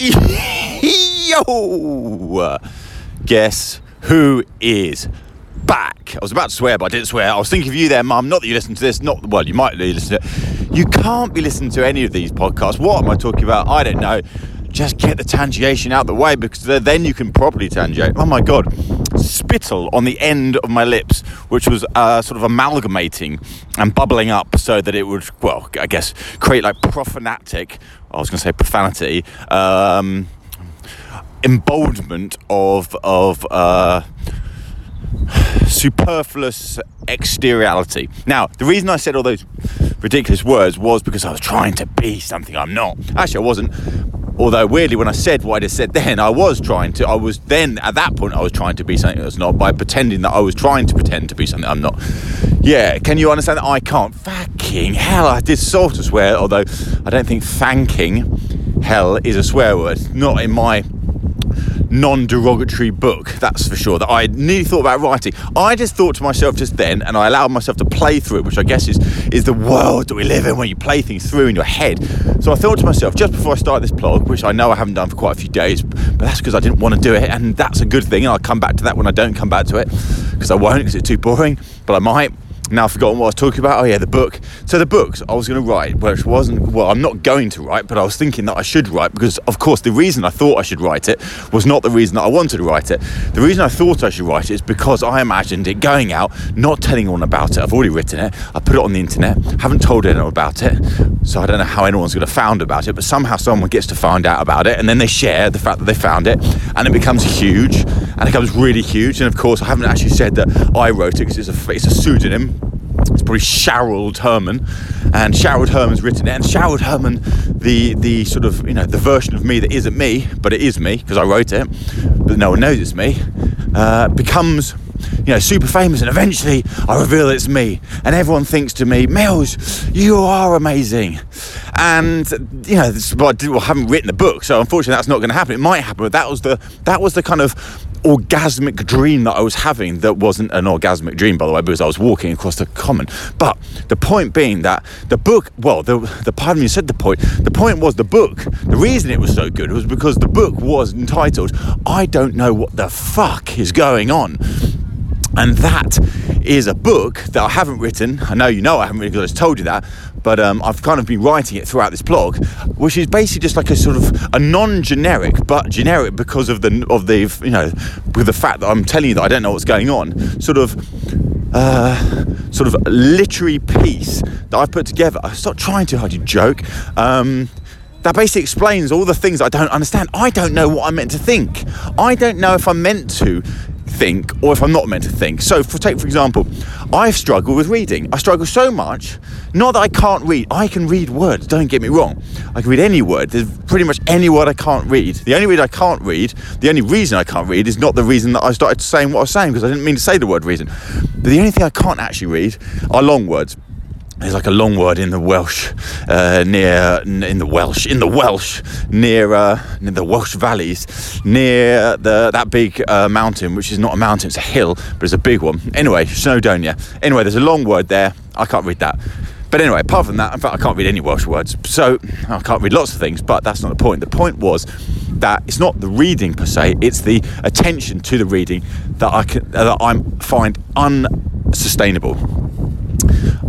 Yo! Guess who is back? I was about to swear, but I didn't swear. I was thinking of you there, Mum. Not that you listen to this. Not well, you might listen to it. You can't be listening to any of these podcasts. What am I talking about? I don't know. Just get the tangiation out the way because then you can properly tangiate. Oh my god, spittle on the end of my lips, which was uh, sort of amalgamating and bubbling up so that it would, well, I guess, create like profanatic. I was going to say profanity. Um, emboldenment of of uh, superfluous exteriority. Now, the reason I said all those ridiculous words was because I was trying to be something I'm not. Actually, I wasn't. Although weirdly, when I said what I just said then, I was trying to. I was then at that point I was trying to be something that's not by pretending that I was trying to pretend to be something I'm not. Yeah, can you understand that I can't? Fucking hell, I did sort of swear, although I don't think thanking hell is a swear word. Not in my non-derogatory book that's for sure that i nearly thought about writing. I just thought to myself just then and i allowed myself to play through it which i guess is is the world that we live in when you play things through in your head. So i thought to myself just before i start this blog which i know i haven't done for quite a few days but that's because i didn't want to do it and that's a good thing and i'll come back to that when i don't come back to it because i won't because it's too boring but i might now I've forgotten what I was talking about. Oh yeah, the book. So the books I was going to write, which wasn't well. I'm not going to write, but I was thinking that I should write because, of course, the reason I thought I should write it was not the reason that I wanted to write it. The reason I thought I should write it is because I imagined it going out, not telling anyone about it. I've already written it. I put it on the internet. Haven't told anyone about it, so I don't know how anyone's going to find about it. But somehow someone gets to find out about it, and then they share the fact that they found it, and it becomes huge, and it becomes really huge. And of course, I haven't actually said that I wrote it because it's a it's a pseudonym probably Sharald Herman, and Sharald Herman's written it. And Sharald Herman, the the sort of you know the version of me that isn't me, but it is me because I wrote it, but no one knows it's me, uh, becomes you know super famous, and eventually I reveal it's me, and everyone thinks to me, Mills, you are amazing. And you know, this, well, I, I haven't written the book, so unfortunately that's not going to happen. It might happen, but that was the that was the kind of orgasmic dream that I was having that wasn't an orgasmic dream, by the way, because I was walking across the common. But the point being that the book, well, the, the part of me said the point, the point was the book, the reason it was so good was because the book was entitled, I Don't Know What the Fuck Is Going On. And that is a book that I haven't written. I know you know I haven't written because I just told you that, but um, I've kind of been writing it throughout this blog, which is basically just like a sort of a non-generic, but generic because of the of the you know with the fact that I'm telling you that I don't know what's going on, sort of. Uh, sort of literary piece that I've put together. I stop trying too hard, you joke. Um, that basically explains all the things I don't understand. I don't know what I'm meant to think. I don't know if I'm meant to think or if I'm not meant to think. So, for take for example, I struggle with reading. I struggle so much, not that I can't read. I can read words. Don't get me wrong. I can read any word. There's pretty much any word I can't read. The only word I can't read, the only reason I can't read is not the reason that I started saying what I was saying because I didn't mean to say the word reason. But the only thing I can't actually read are long words there's like a long word in the Welsh, uh, near in the Welsh, in the Welsh, near uh, the Welsh valleys, near the that big uh, mountain, which is not a mountain, it's a hill, but it's a big one. Anyway, Snowdonia. Anyway, there's a long word there. I can't read that. But anyway, apart from that, in fact, I can't read any Welsh words. So I can't read lots of things, but that's not the point. The point was that it's not the reading per se; it's the attention to the reading that I can that I find unsustainable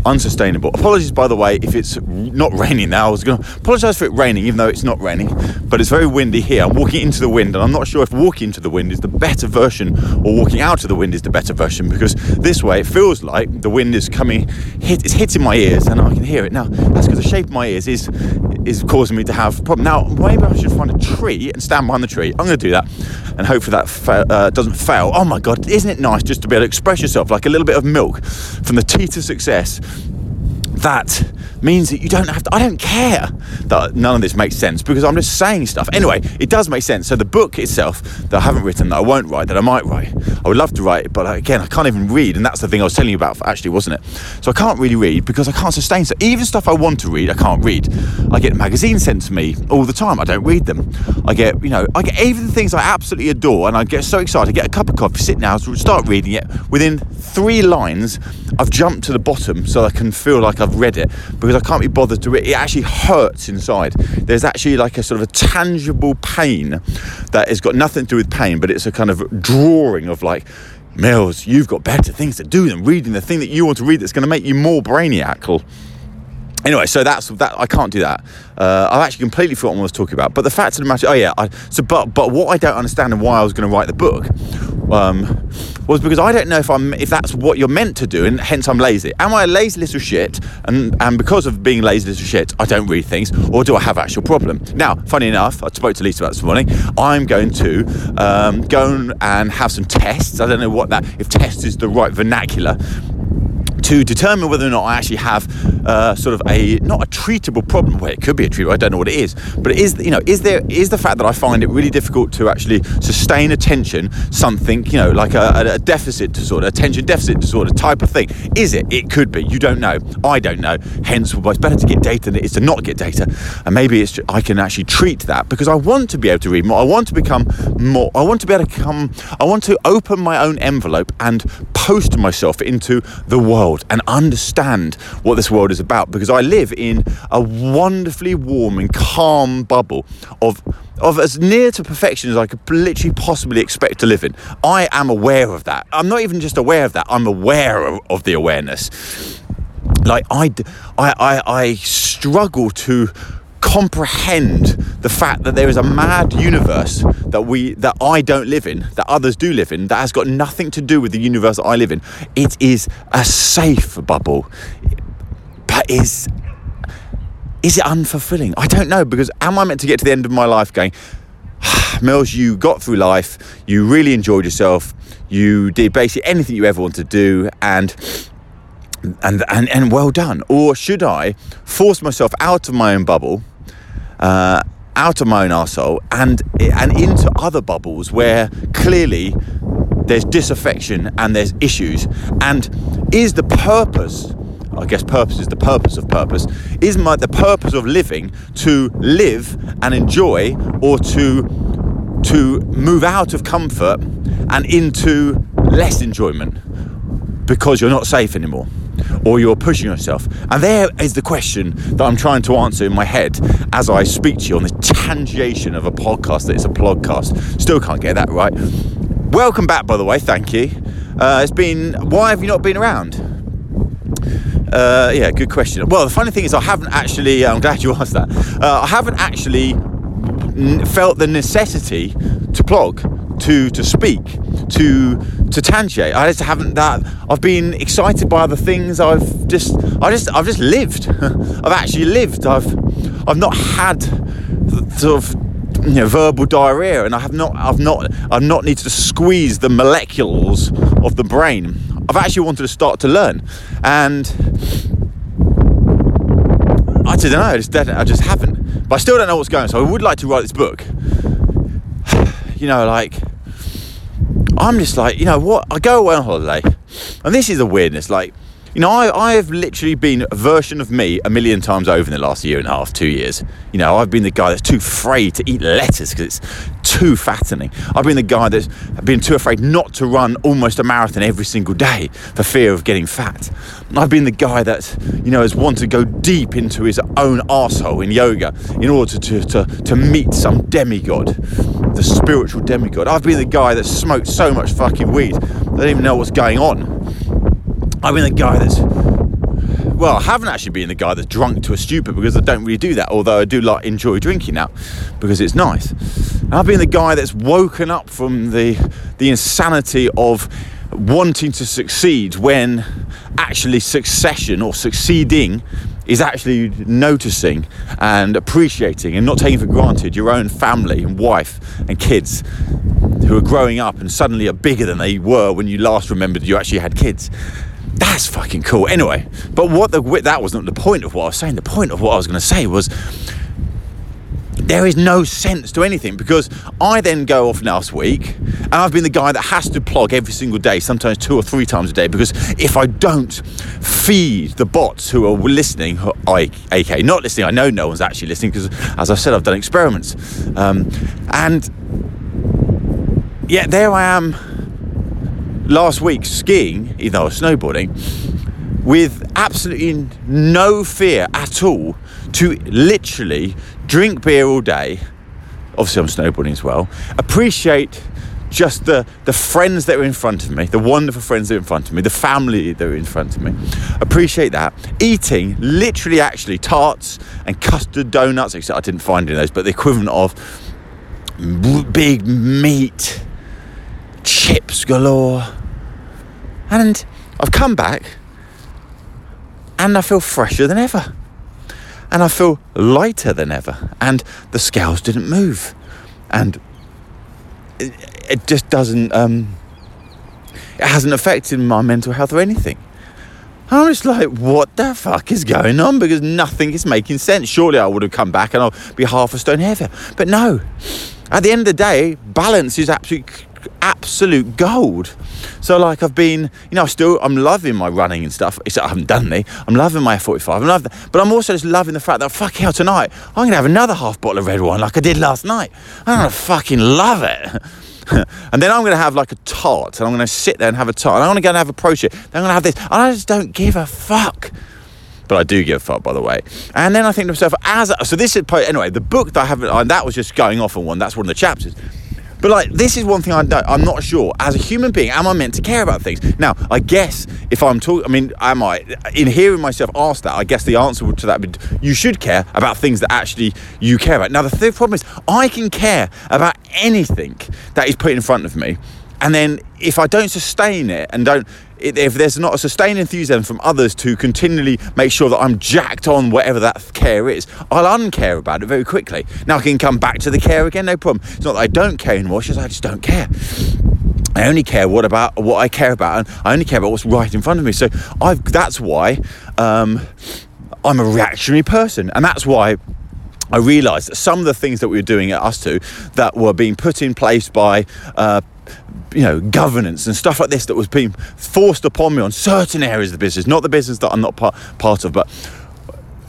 unsustainable. Apologies, by the way, if it's not raining now. I was going to apologise for it raining, even though it's not raining, but it's very windy here. I'm walking into the wind, and I'm not sure if walking into the wind is the better version or walking out of the wind is the better version because this way it feels like the wind is coming, hit, it's hitting my ears, and I can hear it. Now, that's because the shape of my ears is is causing me to have problem. Now, maybe I should find a tree and stand behind the tree. I'm going to do that, and hopefully that fa- uh, doesn't fail. Oh my God, isn't it nice just to be able to express yourself like a little bit of milk from the teeth of success? That means that you don't have to. I don't care that none of this makes sense because I'm just saying stuff. Anyway, it does make sense. So the book itself that I haven't written, that I won't write, that I might write, I would love to write it, but again, I can't even read, and that's the thing I was telling you about, actually, wasn't it? So I can't really read because I can't sustain stuff. Even stuff I want to read, I can't read. I get magazines sent to me all the time. I don't read them. I get, you know, I get even things I absolutely adore, and I get so excited. I get a cup of coffee, sit down, start reading it. Within three lines, I've jumped to the bottom so I can feel like I've have read it because I can't be bothered to read. It It actually hurts inside. There's actually like a sort of a tangible pain that has got nothing to do with pain, but it's a kind of drawing of like. Mills, you've got better things to do than reading the thing that you want to read that's going to make you more brainiacal anyway, so that's that. I can't do that. Uh, I've actually completely forgotten what I was talking about. But the fact of the matter, oh yeah. I, so, but but what I don't understand and why I was going to write the book um, was because I don't know if I'm if that's what you're meant to do, and hence I'm lazy. Am I a lazy little shit? And and because of being lazy little shit, I don't read things, or do I have actual problem? Now, funny enough, I spoke to Lisa about this morning. I'm going to um, go and have some tests. I don't know what that if test is the right vernacular to determine whether or not I actually have uh, sort of a not a treatable problem. Well, it could be a treatable. I don't know what it is, but it is you know is there is the fact that I find it really difficult to actually sustain attention something you know like a, a deficit disorder, attention deficit disorder type of thing. Is it? It could be. You don't know. I don't know. Hence, well, it's better to get data than it is to not get data, and maybe it's I can actually treat that because I want to be able to read more. I want to become more. I want to be able to come. I want to open my own envelope and post myself into the world world and understand what this world is about because I live in a wonderfully warm and calm bubble of of as near to perfection as I could literally possibly expect to live in. I am aware of that. I'm not even just aware of that, I'm aware of, of the awareness. Like I, I, I, I struggle to comprehend the fact that there is a mad universe that we that I don't live in, that others do live in, that has got nothing to do with the universe I live in. It is a safe bubble, but is is it unfulfilling? I don't know because am I meant to get to the end of my life going? Ah, Mills, you got through life, you really enjoyed yourself, you did basically anything you ever wanted to do, and and and, and well done. Or should I force myself out of my own bubble? Uh, out of my own arsehole and and into other bubbles where clearly there's disaffection and there's issues. And is the purpose, I guess purpose is the purpose of purpose, is my the purpose of living to live and enjoy or to to move out of comfort and into less enjoyment because you're not safe anymore? Or you're pushing yourself? And there is the question that I'm trying to answer in my head as I speak to you on this tangentiation of a podcast that is a podcast. Still can't get that right. Welcome back, by the way. Thank you. Uh, it's been. Why have you not been around? Uh, yeah, good question. Well, the funny thing is, I haven't actually. I'm glad you asked that. Uh, I haven't actually felt the necessity to blog to to speak, to to tangiate. I just haven't that. I've been excited by other things. I've just I just I've just lived. I've actually lived. I've I've not had sort of you know, verbal diarrhea, and I have not I've not I've not needed to squeeze the molecules of the brain. I've actually wanted to start to learn, and I don't know. I just, I just haven't. But I still don't know what's going on. So I would like to write this book. You know, like I'm just like, you know what? I go away on holiday, and this is a weirdness. Like, you know, I, I've literally been a version of me a million times over in the last year and a half, two years. You know, I've been the guy that's too afraid to eat lettuce because it's too fattening. I've been the guy that's been too afraid not to run almost a marathon every single day for fear of getting fat. I've been the guy that, you know, has wanted to go deep into his own asshole in yoga in order to, to, to meet some demigod, the spiritual demigod. I've been the guy that smoked so much fucking weed, I don't even know what's going on. I've been the guy that's well, I haven't actually been the guy that's drunk to a stupid because I don't really do that. Although I do like enjoy drinking now because it's nice. I've been the guy that's woken up from the the insanity of wanting to succeed when actually succession or succeeding is actually noticing and appreciating and not taking for granted your own family and wife and kids who are growing up and suddenly are bigger than they were when you last remembered you actually had kids that's fucking cool. Anyway, but what the that wasn't the point of what I was saying. The point of what I was going to say was there is no sense to anything because I then go off last week and I've been the guy that has to plug every single day, sometimes two or three times a day, because if I don't feed the bots who are listening, I, aka not listening, I know no one's actually listening because, as I said, I've done experiments. Um, and yet there I am last week skiing, even though I was snowboarding, with absolutely no fear at all to literally drink beer all day. Obviously, I'm snowboarding as well. Appreciate just the, the friends that are in front of me, the wonderful friends that are in front of me, the family that are in front of me. Appreciate that. Eating literally actually tarts and custard donuts, except I didn't find any of those, but the equivalent of big meat, chips galore. And I've come back and I feel fresher than ever. And I feel lighter than ever. And the scales didn't move. And it just doesn't um, it hasn't affected my mental health or anything I'm just like, what the fuck is going on? Because nothing is making sense. Surely I would have come back and I'll be half a stone heavier. But no. At the end of the day, balance is absolute absolute gold. So like I've been, you know, I still I'm loving my running and stuff. It's, I haven't done any. I'm loving my 45. I'm loving, but I'm also just loving the fact that fuck hell tonight I'm gonna have another half bottle of red wine like I did last night. I'm gonna fucking love it. and then I'm going to have like a tart, and I'm going to sit there and have a tart, and I'm going to go and have a pro shit. Then I'm going to have this, and I just don't give a fuck. But I do give a fuck, by the way. And then I think to myself, as so this is anyway. The book that I haven't, and that was just going off on one. That's one of the chapters. But like, this is one thing I don't, I'm not sure. As a human being, am I meant to care about things? Now, I guess if I'm talking, I mean, am I? In hearing myself ask that, I guess the answer to that would be you should care about things that actually you care about. Now, the third problem is I can care about anything that is put in front of me, and then if I don't sustain it and don't if there's not a sustained enthusiasm from others to continually make sure that I'm jacked on whatever that care is, I'll uncare about it very quickly. Now I can come back to the care again, no problem. It's not that I don't care anymore, it's I just don't care. I only care what about what I care about, and I only care about what's right in front of me. So I've that's why um, I'm a reactionary person, and that's why I realised that some of the things that we were doing at ustwo that were being put in place by uh, you know, governance and stuff like this that was being forced upon me on certain areas of the business, not the business that I'm not part, part of, but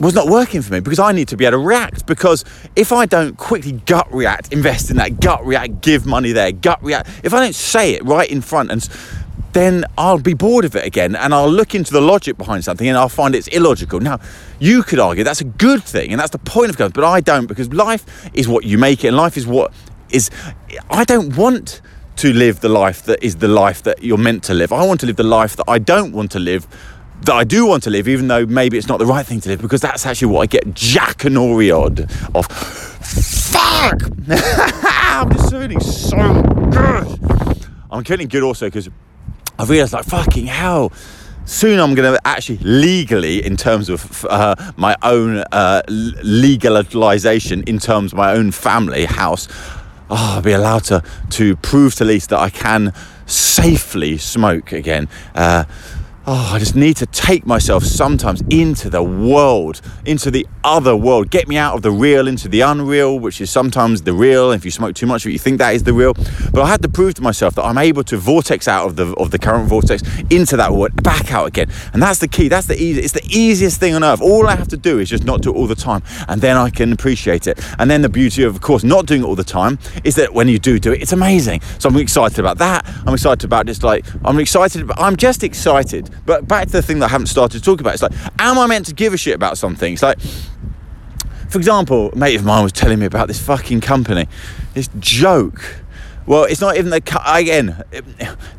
was not working for me because I need to be able to react. Because if I don't quickly gut react, invest in that, gut react, give money there, gut react, if I don't say it right in front and then I'll be bored of it again and I'll look into the logic behind something and I'll find it's illogical. Now, you could argue that's a good thing and that's the point of government, but I don't because life is what you make it and life is what is. I don't want to live the life that is the life that you're meant to live. I want to live the life that I don't want to live, that I do want to live, even though maybe it's not the right thing to live, because that's actually what I get jack and jackanoriod of. Fuck! I'm just feeling so good. I'm feeling good also because I've realised, like, fucking hell soon I'm going to actually legally, in terms of uh, my own uh, legalization, in terms of my own family house, oh, I'll be allowed to, to prove to Lisa that I can safely smoke again. Uh, oh, I just need to take myself sometimes into the world, into the other world, get me out of the real into the unreal, which is sometimes the real. If you smoke too much you think that is the real. But I had to prove to myself that I'm able to vortex out of the of the current vortex into that world, back out again. And that's the key. That's the easy. It's the easiest thing on earth. All I have to do is just not do it all the time, and then I can appreciate it. And then the beauty of, of course, not doing it all the time is that when you do do it, it's amazing. So I'm excited about that. I'm excited about just like I'm excited. I'm just excited but back to the thing that I haven't started to talk about. It's like, am I meant to give a shit about something? It's like, for example, a mate of mine was telling me about this fucking company, this joke well, it's not even the again.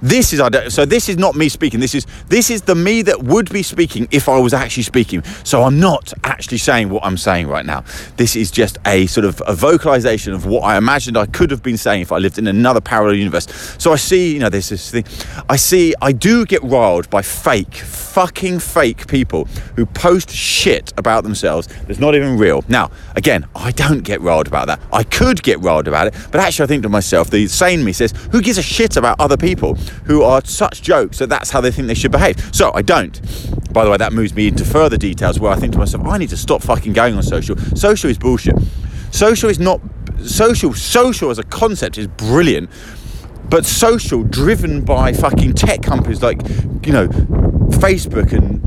This is I so. This is not me speaking. This is this is the me that would be speaking if I was actually speaking. So I'm not actually saying what I'm saying right now. This is just a sort of a vocalization of what I imagined I could have been saying if I lived in another parallel universe. So I see, you know, there's this thing. I see. I do get riled by fake, fucking fake people who post shit about themselves that's not even real. Now, again, I don't get riled about that. I could get riled about it, but actually, I think to myself, these sane me says, who gives a shit about other people who are such jokes that that's how they think they should behave? So I don't. By the way, that moves me into further details where I think to myself, I need to stop fucking going on social. Social is bullshit. Social is not social. Social as a concept is brilliant, but social driven by fucking tech companies like you know Facebook and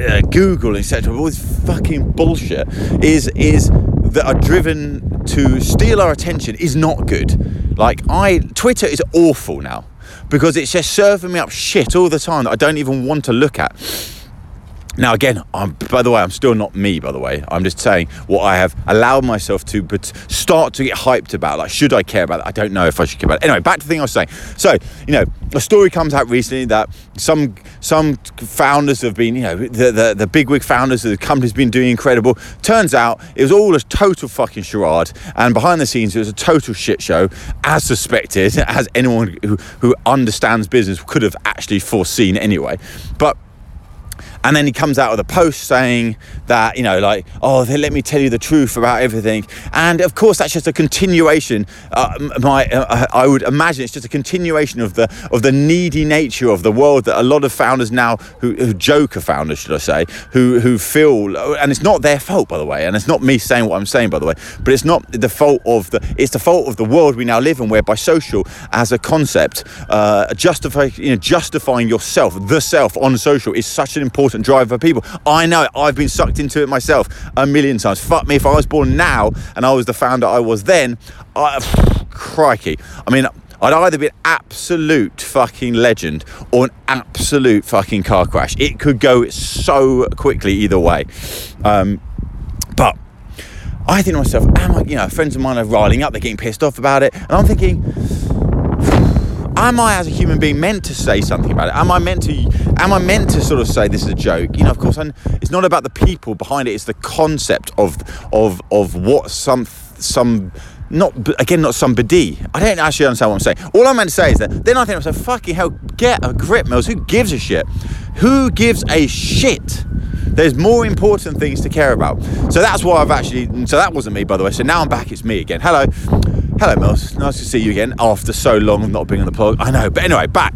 uh, Google, etc. All this fucking bullshit is is that are driven to steal our attention is not good. Like I Twitter is awful now because it's just serving me up shit all the time that I don't even want to look at. Now, again, I'm, by the way, I'm still not me, by the way. I'm just saying what I have allowed myself to but start to get hyped about. Like, should I care about that? I don't know if I should care about it. Anyway, back to the thing I was saying. So, you know, a story comes out recently that some some founders have been, you know, the, the, the bigwig founders of the company's been doing incredible. Turns out it was all a total fucking charade. And behind the scenes, it was a total shit show, as suspected, as anyone who, who understands business could have actually foreseen anyway. But and then he comes out with a post saying that you know like oh they let me tell you the truth about everything. And of course that's just a continuation uh, my uh, i would imagine it's just a continuation of the of the needy nature of the world that a lot of founders now who, who joke are founders should i say who who feel and it's not their fault by the way and it's not me saying what i'm saying by the way but it's not the fault of the it's the fault of the world we now live in whereby social as a concept uh, justify you know justifying yourself the self on social is such an important important driver for people. I know it. I've been sucked into it myself a million times. Fuck me if I was born now and I was the founder I was then. I, crikey. I mean, I'd either be an absolute fucking legend or an absolute fucking car crash. It could go so quickly either way. Um, but I think to myself, am I, you know, friends of mine are riling up, they're getting pissed off about it. And I'm thinking, am I as a human being meant to say something about it? Am I meant to am I meant to sort of say this is a joke? You know, of course, it's not about the people behind it. It's the concept of of of what some some not again not somebody. I don't actually understand what I'm saying. All I'm meant to say is that then I think I'm so fucking hell. Get a grip, Mills. Who gives a shit? Who gives a shit? There's more important things to care about. So that's why I've actually. So that wasn't me, by the way. So now I'm back. It's me again. Hello. Hello, Mills. Nice to see you again after so long of not being on the blog. I know, but anyway, back.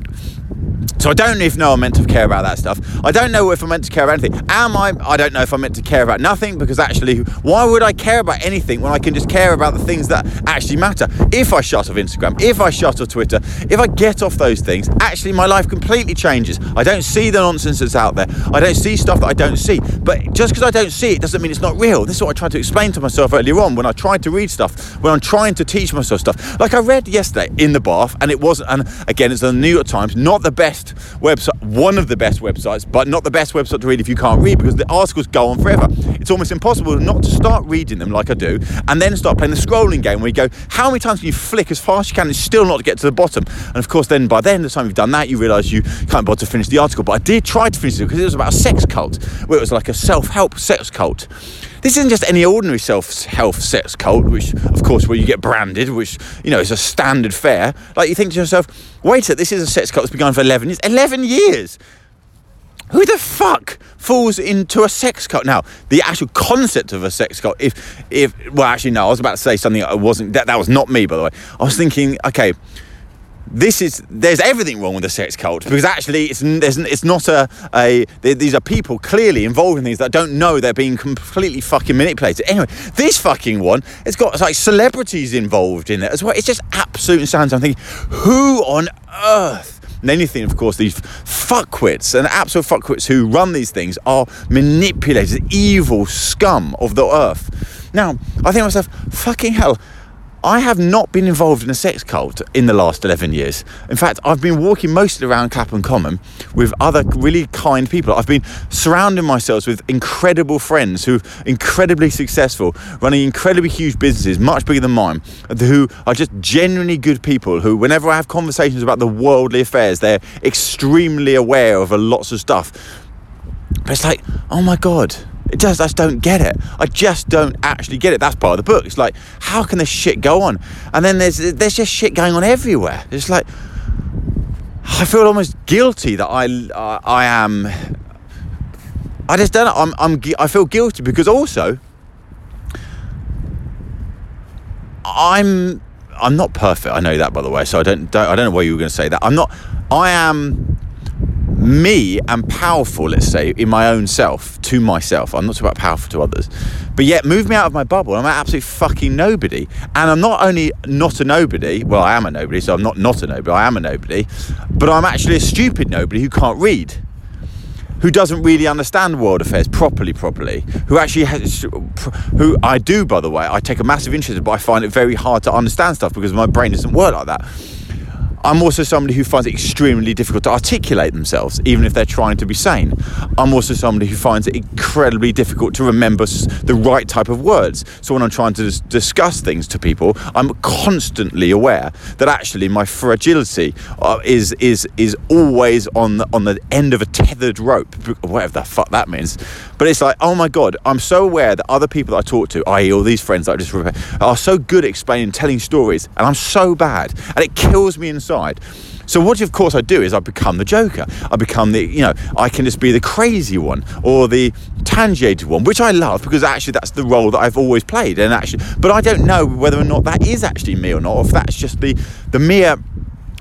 So I don't even know I'm meant to care about that stuff. I don't know if I'm meant to care about anything. Am I? I don't know if I'm meant to care about nothing because actually, why would I care about anything when I can just care about the things that actually matter? If I shut off Instagram, if I shut off Twitter, if I get off those things, actually my life completely changes. I don't see the nonsense that's out there. I don't see stuff that I don't see. But just because I don't see it doesn't mean it's not real. This is what I tried to explain to myself earlier on when I tried to read stuff, when I'm trying to teach myself stuff. Like I read yesterday in the bath, and it wasn't, and again, it's the New York Times, not the best website, one of the best websites, but not the best website to read if you can't read because the articles go on forever. It's almost impossible not to start reading them like I do and then start playing the scrolling game where you go, how many times can you flick as fast as you can and still not get to the bottom? And of course, then by then, the time you've done that, you realise you can't bother to finish the article. But I did try to finish it because it was about a sex cult, where it was like a self help sex cult. This isn't just any ordinary self health sex cult, which, of course, where you get branded, which, you know, is a standard fare. Like, you think to yourself, wait a this is a sex cult that's been going for 11 years. 11 years! Who the fuck falls into a sex cult? Now, the actual concept of a sex cult, if, if, well, actually, no, I was about to say something I wasn't, that, that was not me, by the way. I was thinking, okay, this is there's everything wrong with the sex cult because actually it's there's, it's not a, a these are people clearly involved in things that don't know they're being completely fucking manipulated. Anyway, this fucking one it's got like celebrities involved in it as well. It's just absolute insanity. I'm thinking, who on earth? And anything, of course, these fuckwits and absolute fuckwits who run these things are manipulators, evil scum of the earth. Now, I think to myself, fucking hell, I have not been involved in a sex cult in the last 11 years. In fact, I've been walking mostly around Clapham Common with other really kind people. I've been surrounding myself with incredible friends who are incredibly successful, running incredibly huge businesses, much bigger than mine, who are just genuinely good people who, whenever I have conversations about the worldly affairs, they're extremely aware of lots of stuff. But it's like, oh my God, it just, I just don't get it. I just don't actually get it. That's part of the book. It's like, how can this shit go on? And then there's there's just shit going on everywhere. It's like, I feel almost guilty that I I, I am. I just don't. I'm I'm I feel guilty because also I'm I'm not perfect. I know that by the way. So I don't, don't I don't know why you were going to say that. I'm not. I am me and powerful, let's say, in my own self, to myself. I'm not talking about powerful to others. But yet, move me out of my bubble. I'm an absolute fucking nobody. And I'm not only not a nobody, well, I am a nobody, so I'm not not a nobody, I am a nobody, but I'm actually a stupid nobody who can't read. Who doesn't really understand world affairs properly, properly? Who actually has, who I do, by the way, I take a massive interest in, but I find it very hard to understand stuff because my brain doesn't work like that. I'm also somebody who finds it extremely difficult to articulate themselves, even if they're trying to be sane. I'm also somebody who finds it incredibly difficult to remember the right type of words. So when I'm trying to discuss things to people, I'm constantly aware that actually my fragility uh, is is is always on the, on the end of a tethered rope, whatever the fuck that means. But it's like, oh my god, I'm so aware that other people that I talk to, i.e., all these friends that I just refer, are so good at explaining, telling stories, and I'm so bad, and it kills me inside side. So what of course I do is I become the joker. I become the, you know, I can just be the crazy one or the tangentiated one, which I love because actually that's the role that I've always played. And actually, but I don't know whether or not that is actually me or not, or if that's just the the mere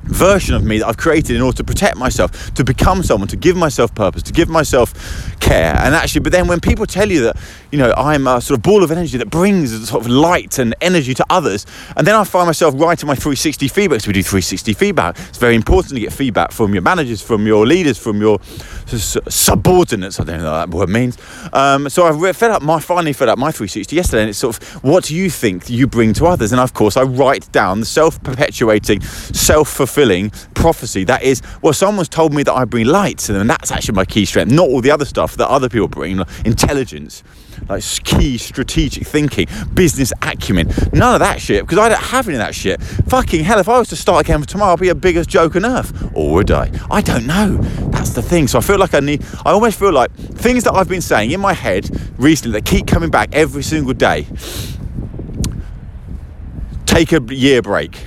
version of me that I've created in order to protect myself, to become someone, to give myself purpose, to give myself care. And actually, but then when people tell you that, you know, I'm a sort of ball of energy that brings a sort of light and energy to others, and then I find myself writing my 360 feedback. So we do 360 feedback. It's very important to get feedback from your managers, from your leaders, from your subordinates. I don't know what that word means. Um, so I've fed up my finally fed up my 360 yesterday, and it's sort of what do you think you bring to others? And of course, I write down the self-perpetuating, self-fulfilling prophecy. That is, well, someone's told me that I bring light to them, and that's actually my key strength, not all the other stuff that other people bring, like intelligence like key strategic thinking, business acumen, none of that shit, because I don't have any of that shit. Fucking hell, if I was to start again for tomorrow, I'd be the biggest joke on earth. Or would I? I don't know. That's the thing. So I feel like I need, I almost feel like things that I've been saying in my head recently that keep coming back every single day. Take a year break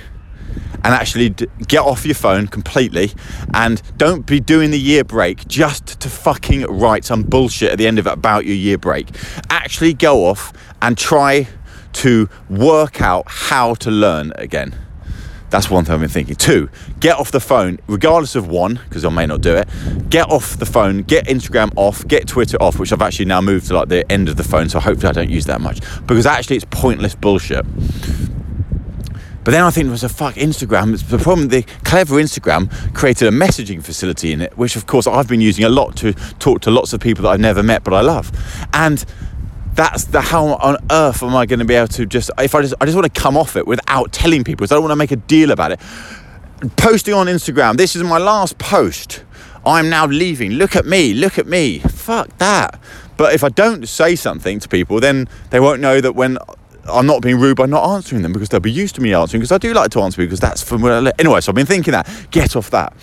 and actually get off your phone completely and don't be doing the year break just to fucking write some bullshit at the end of it about your year break. Actually go off and try to work out how to learn again. That's one thing I've been thinking. Two, get off the phone, regardless of one, because I may not do it. Get off the phone, get Instagram off, get Twitter off, which I've actually now moved to like the end of the phone, so hopefully I don't use that much. Because actually it's pointless bullshit. But then I think there was a fuck Instagram. The problem, the clever Instagram created a messaging facility in it, which of course I've been using a lot to talk to lots of people that I've never met but I love. And that's the how on earth am I going to be able to just if I just I just want to come off it without telling people because I don't want to make a deal about it. Posting on Instagram, this is my last post. I'm now leaving. Look at me, look at me. Fuck that. But if I don't say something to people, then they won't know that when I'm not being rude by not answering them because they'll be used to me answering because I do like to answer because that's from where I. Anyway, so I've been thinking that. Get off that.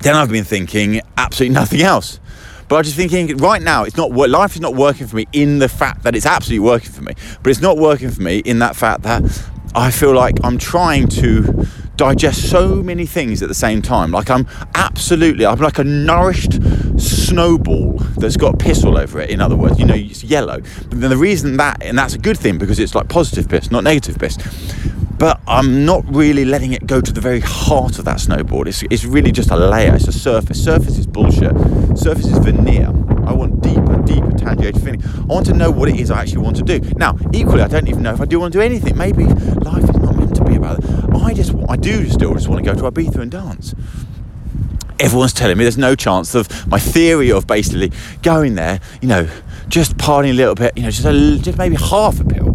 Then I've been thinking absolutely nothing else. But I'm just thinking right now, it's not life is not working for me in the fact that it's absolutely working for me. But it's not working for me in that fact that I feel like I'm trying to digest so many things at the same time. Like I'm absolutely, I'm like a nourished snowball that's got piss all over it. In other words, you know, it's yellow. But then the reason that, and that's a good thing because it's like positive piss, not negative piss. But I'm not really letting it go to the very heart of that snowboard. It's, it's really just a layer. It's a surface. Surface is bullshit. Surface is veneer. I want deeper, deeper tangential feeling. I want to know what it is I actually want to do. Now, equally, I don't even know if I do want to do anything. Maybe life is not meant to be about it. I just, I do still just want to go to Ibiza and dance. Everyone's telling me there's no chance of my theory of basically going there, you know, just partying a little bit, you know, just a, just maybe half a pill,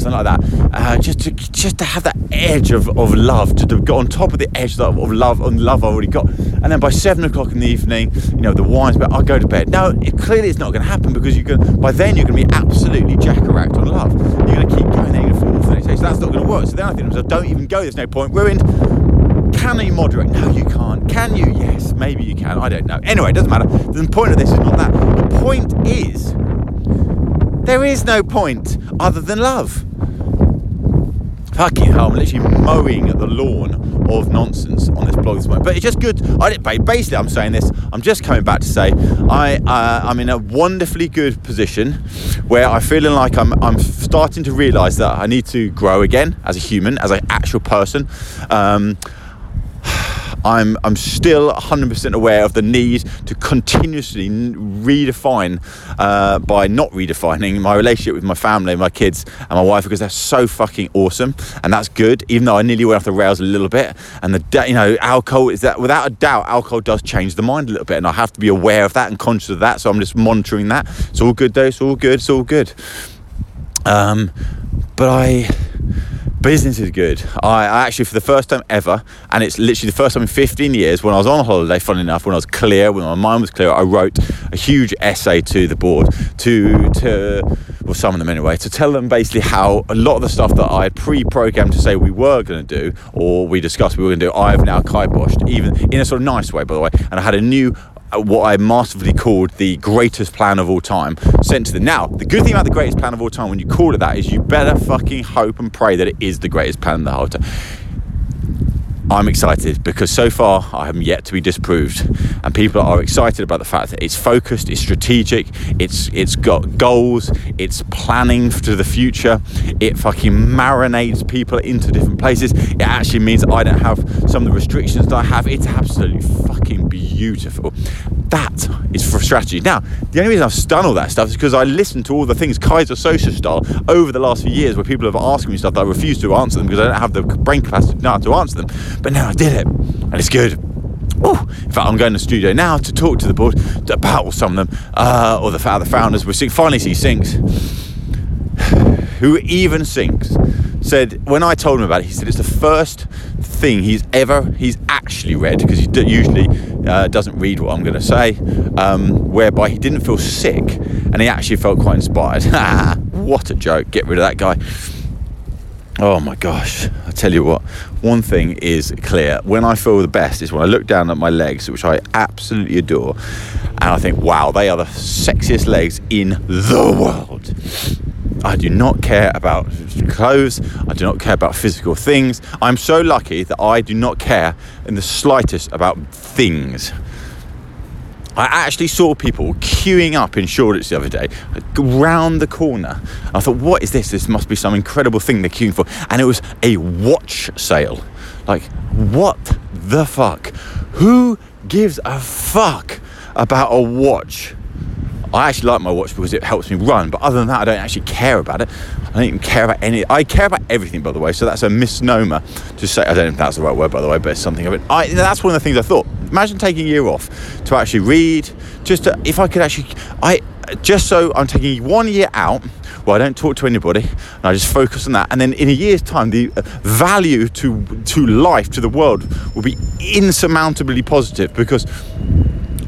something like that, uh, just to just to have that edge of, of love, to, to go on top of the edge of, of love and love I already got, and then by seven o'clock in the evening, you know, the wine's but I'll go to bed. Now, it, clearly, it's not going to happen because you can. By then, you're going to be absolutely jackaracked on love. You're going to keep going there, you're going to fall off the next day, so that's not going to work. So then I think, so don't even go. There's no point. Ruined. Can you moderate? No, you can't. Can you? Yes, maybe you can. I don't know. Anyway, it doesn't matter. The point of this is not that. The point is, there is no point other than love. Fucking hell, I'm literally mowing the lawn of nonsense on this blog this morning. But it's just good. I basically, I'm saying this. I'm just coming back to say I uh, I'm in a wonderfully good position where I'm feeling like I'm I'm starting to realise that I need to grow again as a human, as an actual person. Um, I'm, I'm still 100% aware of the need to continuously redefine uh, by not redefining my relationship with my family, my kids, and my wife because they're so fucking awesome, and that's good. Even though I nearly went off the rails a little bit, and the you know alcohol is that without a doubt, alcohol does change the mind a little bit, and I have to be aware of that and conscious of that. So I'm just monitoring that. It's all good though. It's all good. It's all good. Um, but I business is good. I, I actually, for the first time ever, and it's literally the first time in 15 years, when I was on holiday, funny enough, when I was clear, when my mind was clear, I wrote a huge essay to the board to, to well, some of them anyway, to tell them basically how a lot of the stuff that I had pre-programmed to say we were going to do, or we discussed we were going to do, I have now kiboshed, even in a sort of nice way, by the way, and I had a new Uh, what I masterfully called the greatest plan of all time sent to them. Now, the good thing about the greatest plan of all time, when you call it that, is you better fucking hope and pray that it is the greatest plan of the whole time. I'm excited because so far I am yet to be disproved, and people are excited about the fact that it's focused, it's strategic, it's it's got goals, it's planning to the future, it fucking marinates people into different places. It actually means I don't have some of the restrictions that I have. It's absolutely fucking beautiful. That is for strategy. Now, the only reason I've done all that stuff is because I listened to all the things Keyser Söze style over the last few years where people have asked me stuff that I refuse to answer them because I don't have the brain capacity now to answer them. But now I did it, and it's good. In fact, I'm going to the studio now to talk to the board about some of them, uh, or the, the founders. We finally see Sinx, who even Sinx said when I told him about it, he said it's the first thing he's ever he's actually read because he usually uh, doesn't read what I'm going to say, um, whereby he didn't feel sick and he actually felt quite inspired. what a joke! Get rid of that guy. Oh my gosh, I tell you what, one thing is clear. When I feel the best is when I look down at my legs, which I absolutely adore, and I think, wow, they are the sexiest legs in the world. I do not care about clothes. I do not care about physical things. I'm so lucky that I do not care in the slightest about things. I actually saw people queuing up in Shoreditch the other day, round the corner. I thought, what is this? This must be some incredible thing they're queuing for. And it was a watch sale. Like, what the fuck? Who gives a fuck about a watch? I actually like my watch because it helps me run, but other than that, I don't actually care about it. I don't even care about any. I care about everything, by the way. So that's a misnomer to say. I don't know if that's the right word, by the way, but it's something of it. I, that's one of the things I thought. Imagine taking a year off to actually read. Just to, if I could actually, I just so I'm taking one year out where I don't talk to anybody and I just focus on that. And then in a year's time, the uh, value to to life to the world will be insurmountably positive because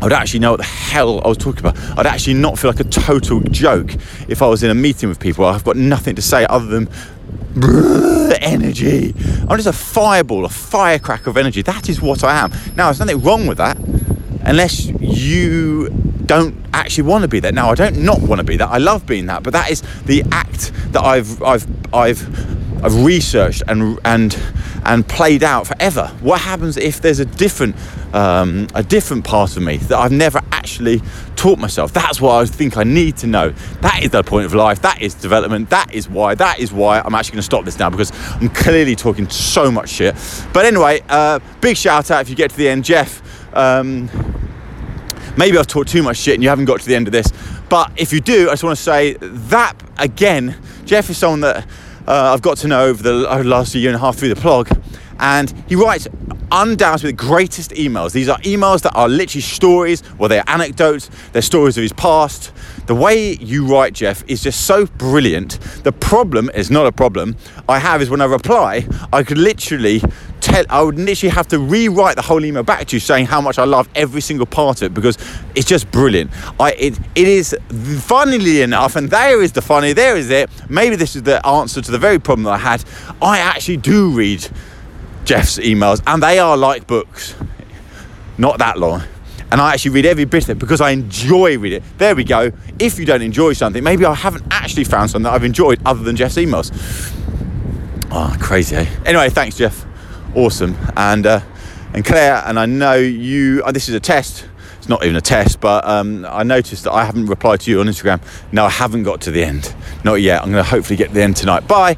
I would actually know what the hell I was talking about. I'd actually not feel like a total joke if I was in a meeting with people. I've got nothing to say other than energy. I'm just a fireball, a firecracker of energy. That is what I am. Now, there's nothing wrong with that unless you don't actually want to be that. Now, I don't not want to be that. I love being that, but that is the act that I've I've I've I've researched and and and played out forever. What happens if there's a different um, a different part of me that I've never actually taught myself? That's what I think I need to know. That is the point of life. That is development. That is why. That is why I'm actually going to stop this now because I'm clearly talking so much shit. But anyway, uh, big shout out if you get to the end, Jeff. Um, maybe I've talked too much shit and you haven't got to the end of this. But if you do, I just want to say that again, Jeff is someone that uh, I've got to know over the, last year and a half through the blog. And he writes undoubtedly the greatest emails. These are emails that are literally stories, or they're anecdotes, they're stories of his past. The way you write, Jeff, is just so brilliant. The problem is not a problem I have is when I reply, I could literally tell, I would literally have to rewrite the whole email back to you saying how much I love every single part of it because it's just brilliant. I, it, it is funnily enough, and there is the funny, there is it. Maybe this is the answer to the very problem that I had. I actually do read Jeff's emails, and they are like books, not that long. And I actually read every bit of it because I enjoy reading it. There we go. If you don't enjoy something, maybe I haven't actually found something that I've enjoyed other than Jeff's emails. Oh, crazy, eh? Anyway, thanks, Jeff. Awesome. And uh, and Claire, and I know you. Oh, this is a test. It's not even a test, but um, I noticed that I haven't replied to you on Instagram. No, I haven't got to the end. Not yet. I'm going to hopefully get to the end tonight. Bye.